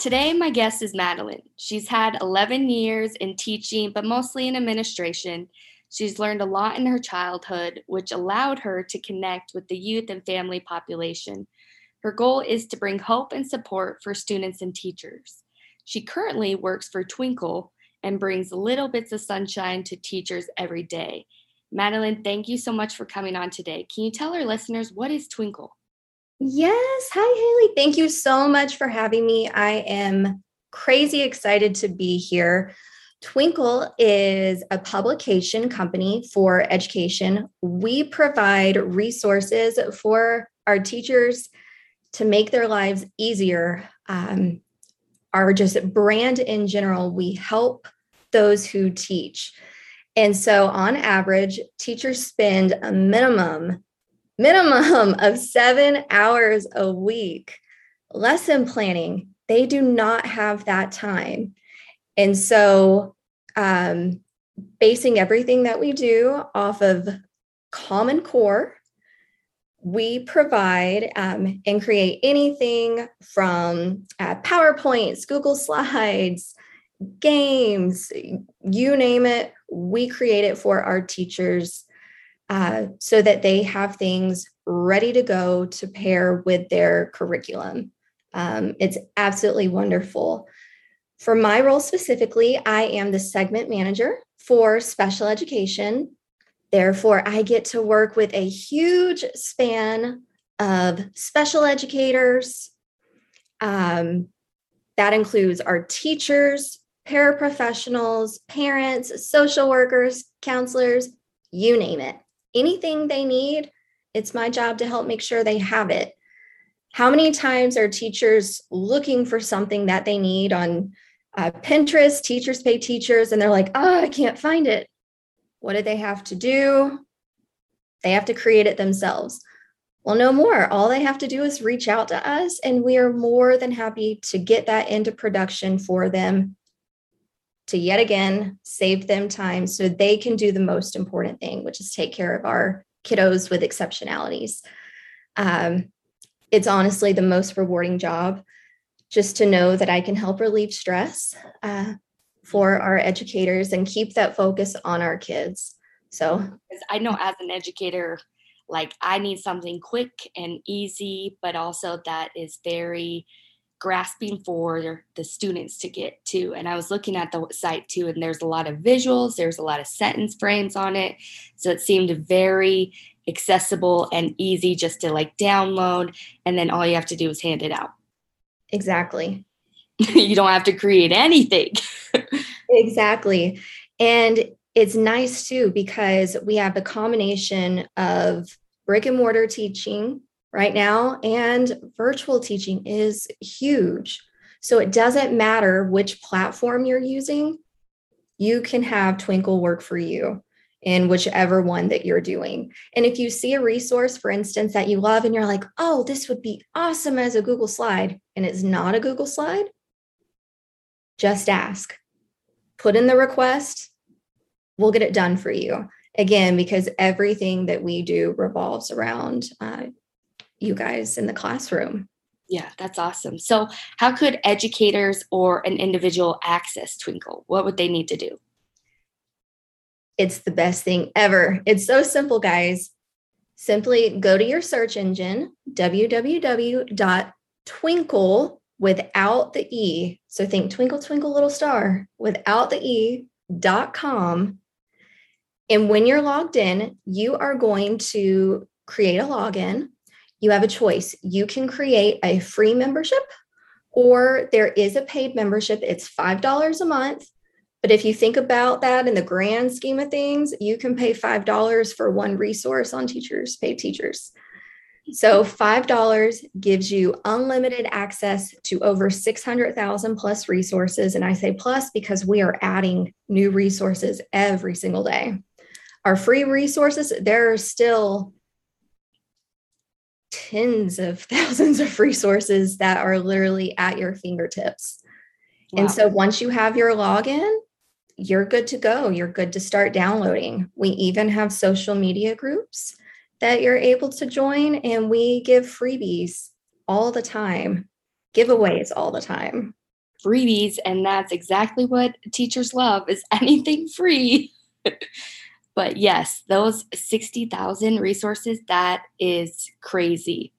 Today, my guest is Madeline. She's had 11 years in teaching, but mostly in administration. She's learned a lot in her childhood, which allowed her to connect with the youth and family population. Her goal is to bring hope and support for students and teachers. She currently works for Twinkl and brings little bits of sunshine to teachers every day. Madeline, thank you so much for coming on today. Can you tell our listeners what is Twinkl? Yes. Hi, Haley. Thank you so much for having me. I am crazy excited to be here. Twinkl is a publication company for education. We provide resources for our teachers to make their lives easier. Um, our just brand in general, we help those who teach. And so, on average, teachers spend a minimum minimum of seven hours a week. Lesson planning, they do not have that time. And so, um, basing everything that we do off of Common Core, we provide um, and create anything from uh, PowerPoints, Google Slides, games, you name it, we create it for our teachers uh, so that they have things ready to go to pair with their curriculum. Um, it's absolutely wonderful. For my role specifically, I am the segment manager for special education. Therefore, I get to work with a huge span of special educators. Um, that includes our teachers, paraprofessionals, parents, social workers, counselors, you name it anything they need, it's my job to help make sure they have it. How many times are teachers looking for something that they need on uh, Pinterest, teachers pay teachers, and they're like, oh, I can't find it. What do they have to do? They have to create it themselves. Well, no more. All they have to do is reach out to us, and we are more than happy to get that into production for them to yet again save them time so they can do the most important thing, which is take care of our kiddos with exceptionalities. Um, it's honestly the most rewarding job just to know that I can help relieve stress uh, for our educators and keep that focus on our kids. So I know as an educator, like I need something quick and easy, but also that is very grasping for the students to get to. And I was looking at the site too, and there's a lot of visuals, there's a lot of sentence frames on it. So it seemed very accessible and easy just to like download. And then all you have to do is hand it out. Exactly. you don't have to create anything. exactly. And it's nice too because we have the combination of brick and mortar teaching right now, and virtual teaching is huge. So it doesn't matter which platform you're using, you can have Twinkl work for you in whichever one that you're doing. And if you see a resource, for instance, that you love and you're like, oh, this would be awesome as a Google slide, and it's not a Google slide, just ask. Put in the request, we'll get it done for you. Again, because everything that we do revolves around uh, you guys in the classroom. Yeah, that's awesome. So, how could educators or an individual access Twinkl? What would they need to do? It's the best thing ever. It's so simple, guys. Simply go to your search engine, www.twinkle without the E. So think twinkle, twinkle, little star without the E dot com. And when you're logged in, you are going to create a login you have a choice. You can create a free membership or there is a paid membership. It's $5 a month. But if you think about that in the grand scheme of things, you can pay $5 for one resource on teachers, paid teachers. So $5 gives you unlimited access to over 600,000 plus resources. And I say plus because we are adding new resources every single day. Our free resources, there are still tens of thousands of resources that are literally at your fingertips. Wow. And so once you have your login, you're good to go. You're good to start downloading. We even have social media groups that you're able to join, and we give freebies all the time, giveaways all the time. freebies and that's exactly what teachers love is anything free but yes those 60,000 resources that is crazy.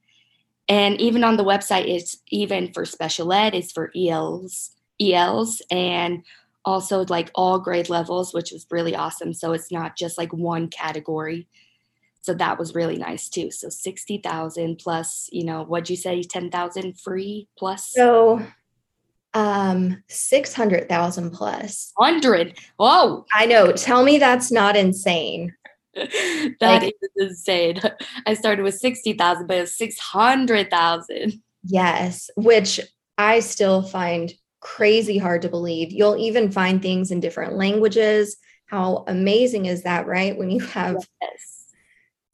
And even on the website it's even for special ed it's for ELs ELs and also like all grade levels which was really awesome. So it's not just like one category. So that was really nice too. So 60,000 plus you know what'd you say 10,000 free plus? So um 600,000 plus. 100 whoa. I know. Tell me that's not insane. That like, is insane. I started with 60,000 but it's 600,000 yes which I still find crazy hard to believe. You'll even find things in different languages. How amazing is that right? When you have yes.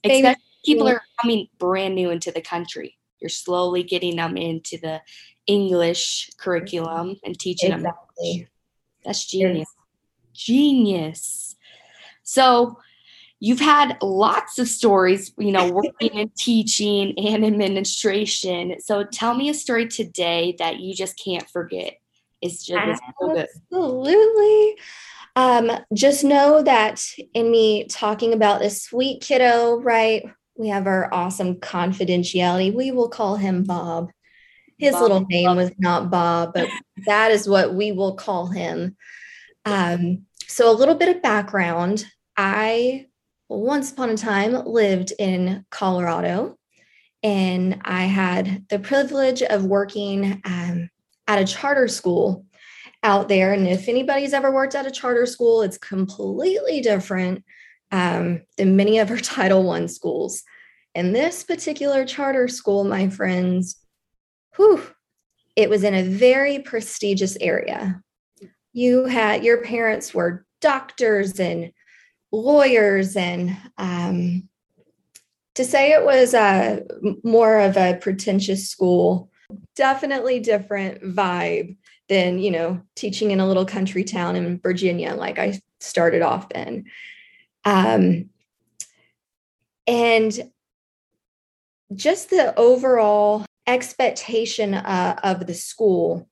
Especially people are coming brand new into the country. You're slowly getting them into the English curriculum and teaching exactly. them. That's genius. Genius. So you've had lots of stories, you know, working and teaching and administration. So tell me a story today that you just can't forget. It's just so. Absolutely. Um, just know that in me talking about this sweet kiddo, right? We have our awesome confidentiality. We will call him Bob. His Bob. little name was not Bob, but that is what we will call him. Um, so, a little bit of background I once upon a time lived in Colorado, and I had the privilege of working um, at a charter school out there. And if anybody's ever worked at a charter school, it's completely different um, than many of our Title One schools. And this particular charter school, my friends, whew, it was in a very prestigious area. You had your parents were doctors and lawyers, and um, to say it was a more of a pretentious school, definitely different vibe than you know teaching in a little country town in Virginia, like I started off in. Um, and just the overall expectation uh, of the school.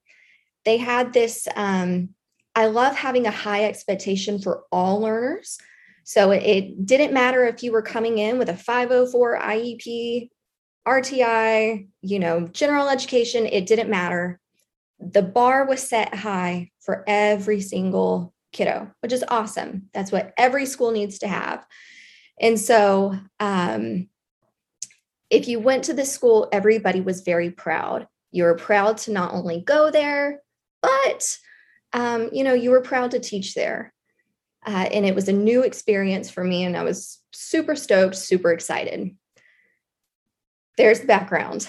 They had this, um, I love having a high expectation for all learners. So it, it didn't matter if you were coming in with a 504 IEP, RTI, you know, general education, it didn't matter. The bar was set high for every single kiddo, which is awesome. That's what every school needs to have. And so um, if you went to the school, everybody was very proud. You were proud to not only go there, but um, you know, you were proud to teach there. Uh, and it was a new experience for me, and I was super stoked, super excited. There's the background.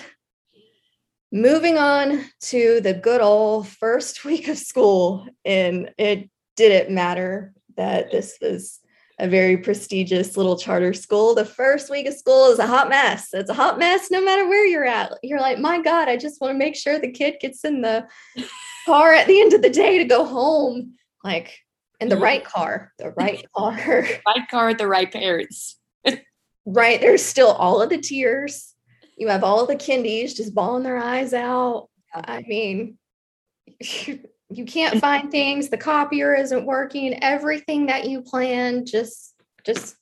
Moving on to the good old first week of school, and it didn't matter that this was a very prestigious little charter school. The first week of school is a hot mess. It's a hot mess no matter where you're at. You're like, my God, I just want to make sure the kid gets in the car at the end of the day to go home. Like in the right car, the right car. right car with the right parents. right. There's still all of the tears. You have all the kindies just bawling their eyes out. I mean, you can't find things the copier isn't working everything that you plan just just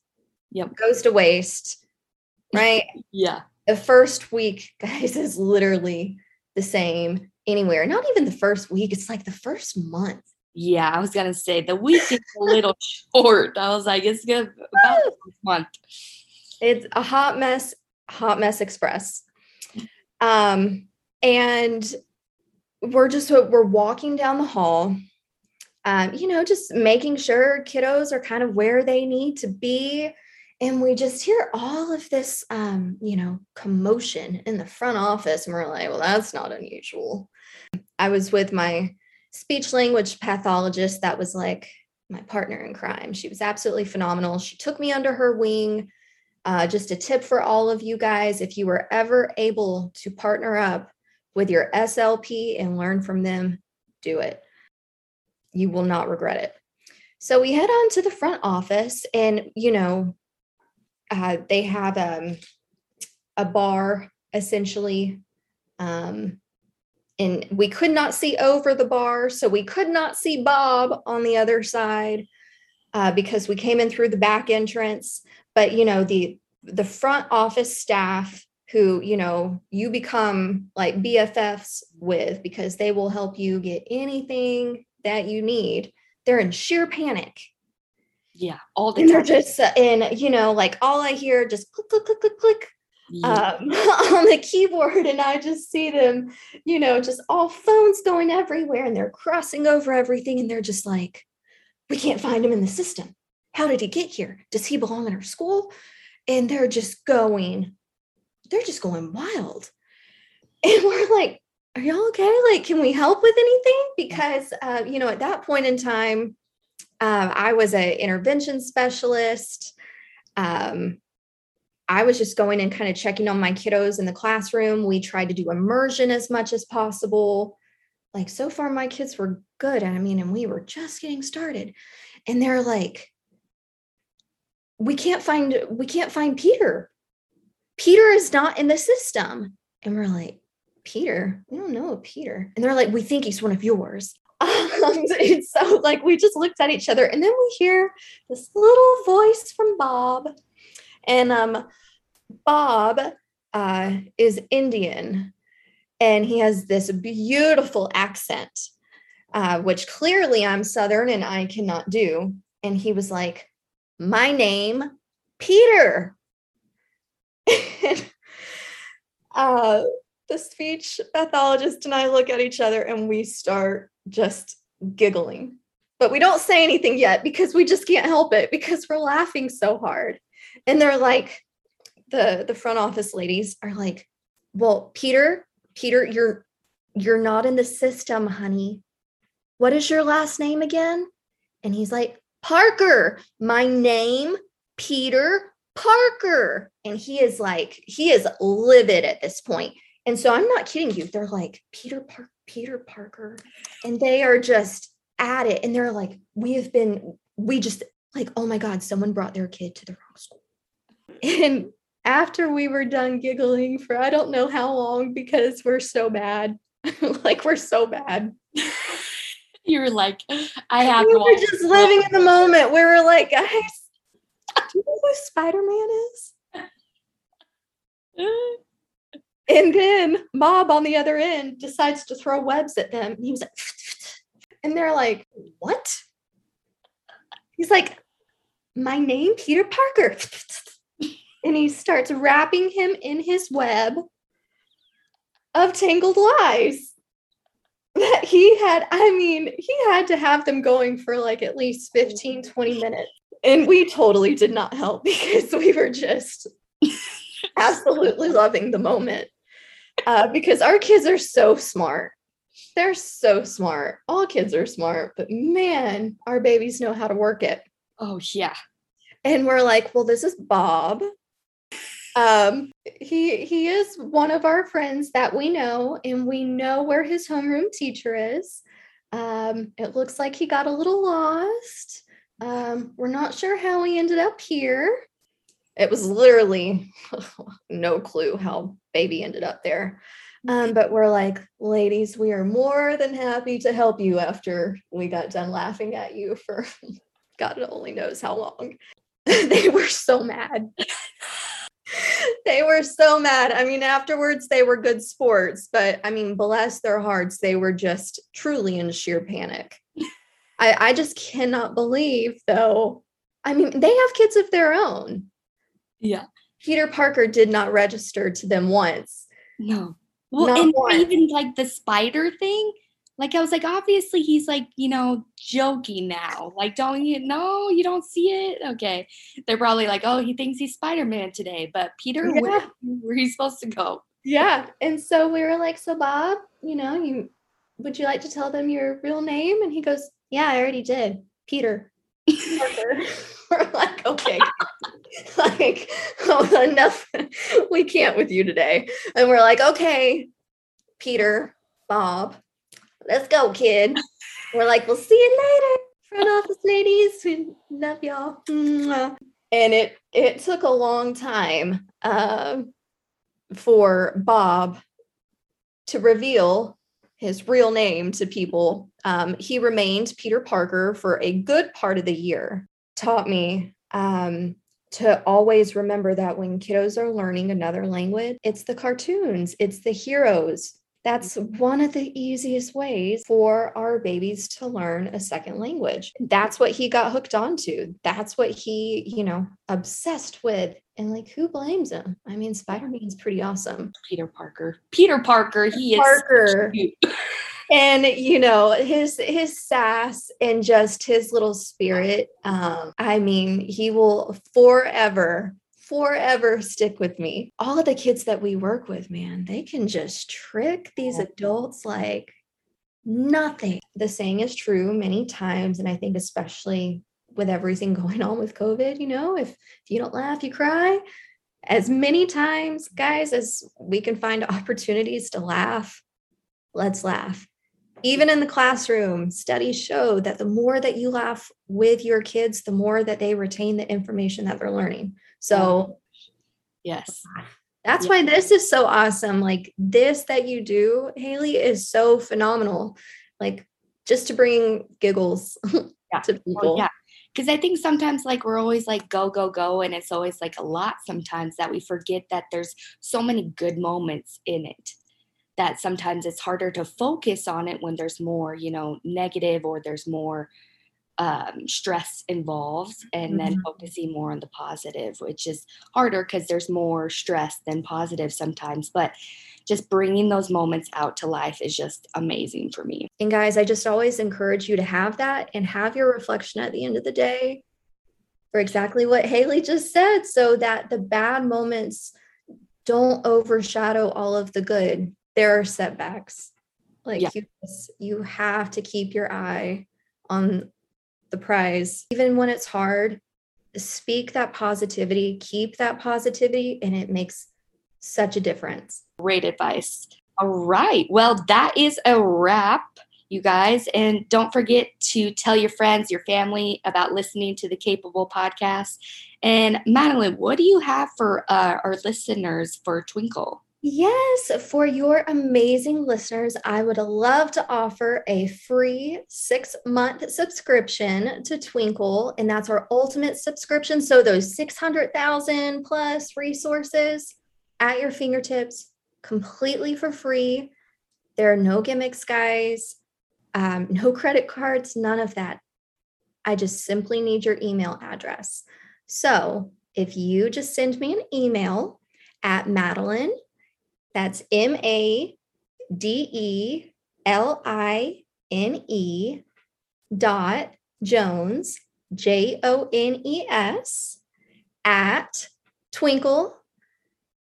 yep. goes to waste right? Yeah. The first week guys is literally the same anywhere not even the first week it's like the first month. Yeah i was gonna say the week is a little short i was like it's good about month. It's a hot mess hot mess express. Um and we're just we're walking down the hall um, you know just making sure kiddos are kind of where they need to be. And we just hear all of this um, you know commotion in the front office. And we're like well that's not unusual. I was with my speech language pathologist that was like my partner in crime. She was absolutely phenomenal. She took me under her wing. Uh, just a tip for all of you guys if you were ever able to partner up with your SLP and learn from them, do it. You will not regret it. So we head on to the front office, and you know, uh, they have um, a bar essentially. Um, and we could not see over the bar, so we could not see Bob on the other side uh, because we came in through the back entrance. But you know, the the front office staff who you know you become like BFFs with because they will help you get anything that you need. They're in sheer panic. Yeah, all the And they're just in you know, like all I hear just click, click, click, click, click Yeah. um, on the keyboard and I just see them, you know, just all phones going everywhere and they're crossing over everything and they're just like, we can't find him in the system. How did he get here? Does he belong in our school? And they're just going, they're just going wild. And we're like, are y'all okay? Like, can we help with anything? Because, uh, you know, at that point in time, um, I was an intervention specialist. Um, I was just going and kind of checking on my kiddos in the classroom. We tried to do immersion as much as possible. Like, so far, my kids were good. I mean, and we were just getting started. And they're like, we can't find, we can't find Peter. Peter is not in the system. And we're like, Peter, we don't know Peter. And they're like, we think he's one of yours. Um, and so, like, we just looked at each other, and then we hear this little voice from Bob. And um, Bob uh, is Indian, and he has this beautiful accent, uh, which clearly I'm Southern and I cannot do. And he was like, My name, Peter. And, uh, the speech pathologist and I look at each other and we start just giggling. But we don't say anything yet because we just can't help it because we're laughing so hard. And they're like, the the front office ladies are like, "Well, Peter, Peter, you're you're not in the system, honey. What is your last name again?" And he's like, "Parker. My name, Peter Parker." And he is like, he is livid at this point. And so I'm not kidding you. They're like, Peter Park, Peter Parker. And they are just at it. And they're like, we have been, we just like, oh my God, someone brought their kid to the wrong school. And after we were done giggling for I don't know how long because we're so bad. like we're so bad. you were like, I have We to were just living in the moment. where We were like, guys, do you know who Spider-Man is? And then Bob on the other end decides to throw webs at them. He was like, and they're like, what? He's like, my name, Peter Parker. And he starts wrapping him in his web of tangled lies that he had. I mean, he had to have them going for like at least 15, 20 minutes. And we totally did not help because we were just absolutely loving the moment uh, because our kids are so smart. They're so smart. All kids are smart, but man, our babies know how to work it. Oh yeah. And we're like, well, this is Bob. Um, he he is one of our friends that we know, and we know where his homeroom teacher is. Um, it looks like he got a little lost. Um, we're not sure how we ended up here. It was literally no clue how baby ended up there. Um, but we're like, ladies, we are more than happy to help you after we got done laughing at you for God only knows how long. they were so mad. they were so mad. I mean, afterwards, they were good sports, but I mean, bless their hearts, they were just truly in sheer panic. I, I just cannot believe, though. I mean, they have kids of their own. Yeah. Peter Parker did not register to them once. No. Well, Not and once. even like the spider thing, like I was like, obviously he's like, you know, joking now. Like, don't you no, you don't see it? Okay. They're probably like, oh, he thinks he's Spider-Man today. But Peter, where, Yeah. where he's supposed to go? Yeah. And so we were like, so Bob, you know, you would you like to tell them your real name? And he goes, Yeah, I already did. Peter. We're like, okay. like, oh, enough. we can't with you today. And we're like, okay, Peter, Bob, let's go, kid. We're like, we'll see you later. Front office ladies. We love y'all. And it it took a long time um, for Bob to reveal his real name to people, um, he remained Peter Parker for a good part of the year. Taught me um, to always remember that when kiddos are learning another language, it's the cartoons, it's the heroes. That's one of the easiest ways for our babies to learn a second language. That's what he got hooked onto. That's what he, you know, obsessed with. And like, who blames him? I mean, Spider Man's pretty awesome. Peter Parker. Peter Parker. He Parker. is. Parker and you know his his sass and just his little spirit um i mean he will forever forever stick with me. All of the kids that we work with man they can just trick these adults like nothing. The saying is true many times and i think especially with everything going on with covid you know if, if you don't laugh you cry. As many times guys as we can find opportunities to laugh let's laugh. Even in the classroom, studies show that the more that you laugh with your kids, the more that they retain the information that they're learning. So, yes. That's why this is so awesome. Like this that you do, Haley, is so phenomenal. Like just to bring giggles yeah. to people. yeah. Because I think sometimes like we're always like go, go, go. And it's always like a lot sometimes that we forget that there's so many good moments in it that sometimes it's harder to focus on it when there's more, you know, negative or there's more um, stress involves and mm-hmm. then focusing more on the positive, which is harder because there's more stress than positive sometimes. But just bringing those moments out to life is just amazing for me. And guys, I just always encourage you to have that and have your reflection at the end of the day for exactly what Haley just said, so that the bad moments don't overshadow all of the good there are setbacks. Like yeah. you, you have to keep your eye on the prize, even when it's hard. Speak that positivity, keep that positivity, and it makes such a difference. Great advice. All right. Well, that is a wrap, you guys. And don't forget to tell your friends, your family about listening to the Capable podcast. And Madeline, what do you have for uh, our listeners for Twinkl? Yes, for your amazing listeners, I would love to offer a free six month subscription to Twinkl, and that's our ultimate subscription. So, those 600,000 plus resources at your fingertips completely for free. There are no gimmicks, guys, um, no credit cards, none of that. I just simply need your email address. So, if you just send me an email at Madeline that's M A D E L I N E dot Jones, J O N E S, at Twinkl,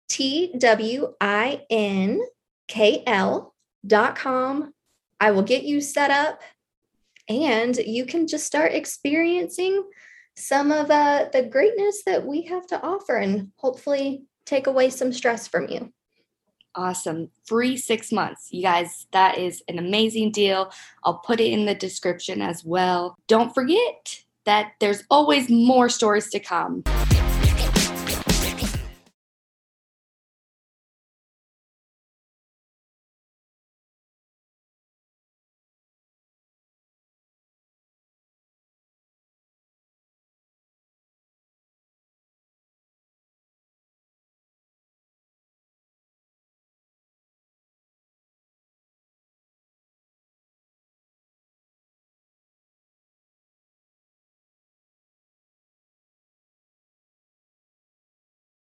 T W I N K L dot com. I will get you set up and you can just start experiencing some of uh, the greatness that we have to offer and hopefully take away some stress from you. Awesome. Free six months. You guys, that is an amazing deal. I'll put it in the description as well. Don't forget that there's always more stories to come.